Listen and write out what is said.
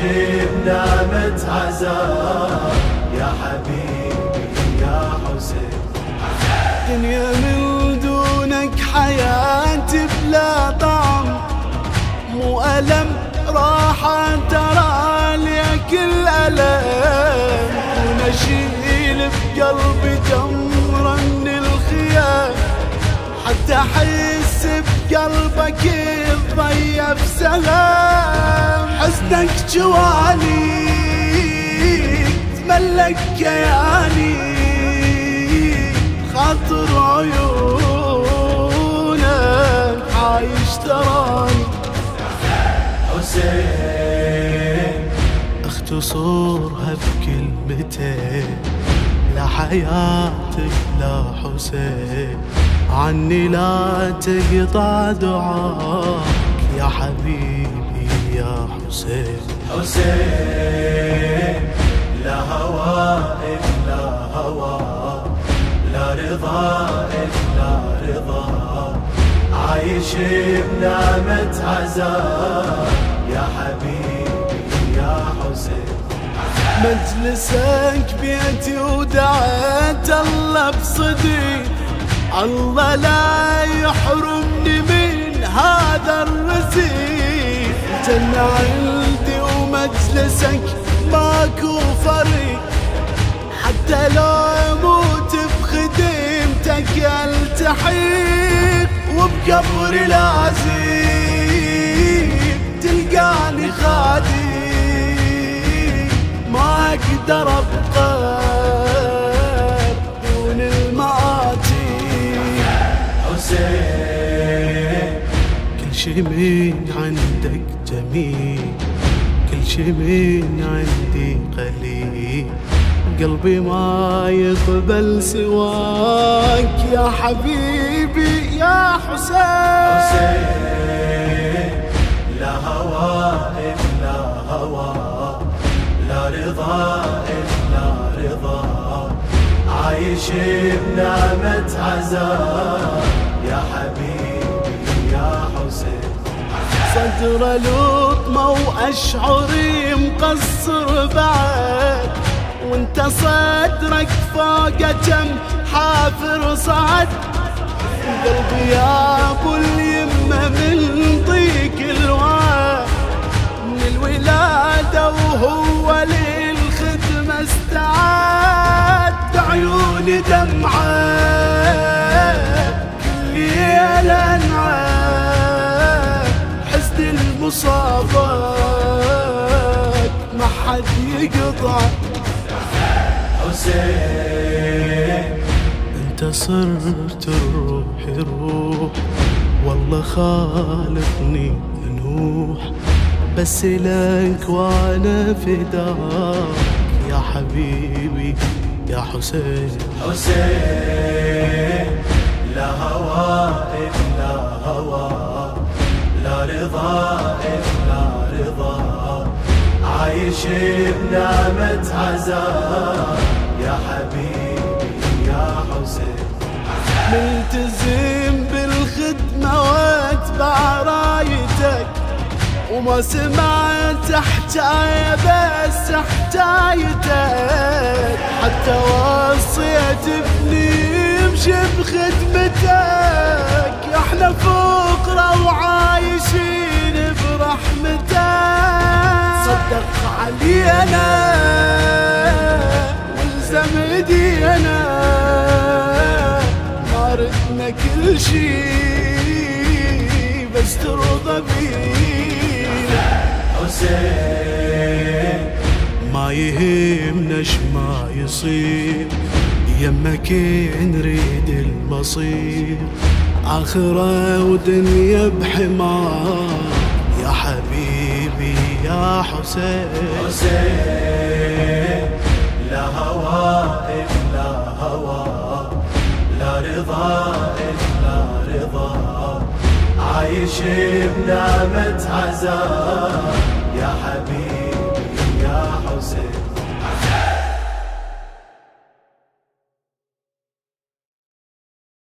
عايش بنعمة عذاب يا حبيبي يا حسين. دنيا من دونك حياتي بلا طعم. مو ألم راحة ترى لي كل ألم ونشيل بقلبي جمرة من الخيام. حتى أحس بقلبك يتضيف سلام حزنك جواني. تملك كياني خاطر عيونك عايش تراني. حسين اختصرها بكلمتين. لا حياتك لا حسين. عني لا تقطع دعاك يا حبيبي يا حسين. حسين لا هوى إلا هوى. لا رضا إلا رضا. عايش بنعمة عذاب يا حبيبي يا حسين. مجلسك بيتي ودعيت الله بصدق الله لا يحرمني من هذا الرزق جنة عندي ومجلسك ماكو فريق. حتى لو أموت بخدمتك التحيق وبقبري لازم تلقاني خادم. ما أقدر أبقى دون المآتي حسين. شي من عندك جميل كل شي من عندي قليل. قلبي ما يقبل سواك يا حبيبي يا حسين. حسين لا هوى إلا هوى لا رضا إلا رضا. عايش بنعمة عذاب يا حبيبي. صدر لطمة وأشعري مقصر بعد وانت صدرك فوق كم حافر صعد. قلبي يا أبو المصابك ما حد يقطع. حسين انت صرت الروح روح والله خالقني نوح بس لك وأنا فداك. يا حبيبي يا حسين. حسين عايش بنعمة عذاب يا حبيبي يا حسين. ملتزم بالخدمة واتبع رايتك. وما سمعت حكاية بس حكايتك حتى وصيت ابني يمشي بخدمتك. علينا والزم ايدينا ردنا كل شي بس ترضى بينا. حسين ما يهمناش ما يصير. يمك نريد المصير. آخرة ودنيا بحمار. حبيبي يا حسين. حسين لا هوى إلا هوى. لا رضا إلا رضا. عايش بنعمة عذاب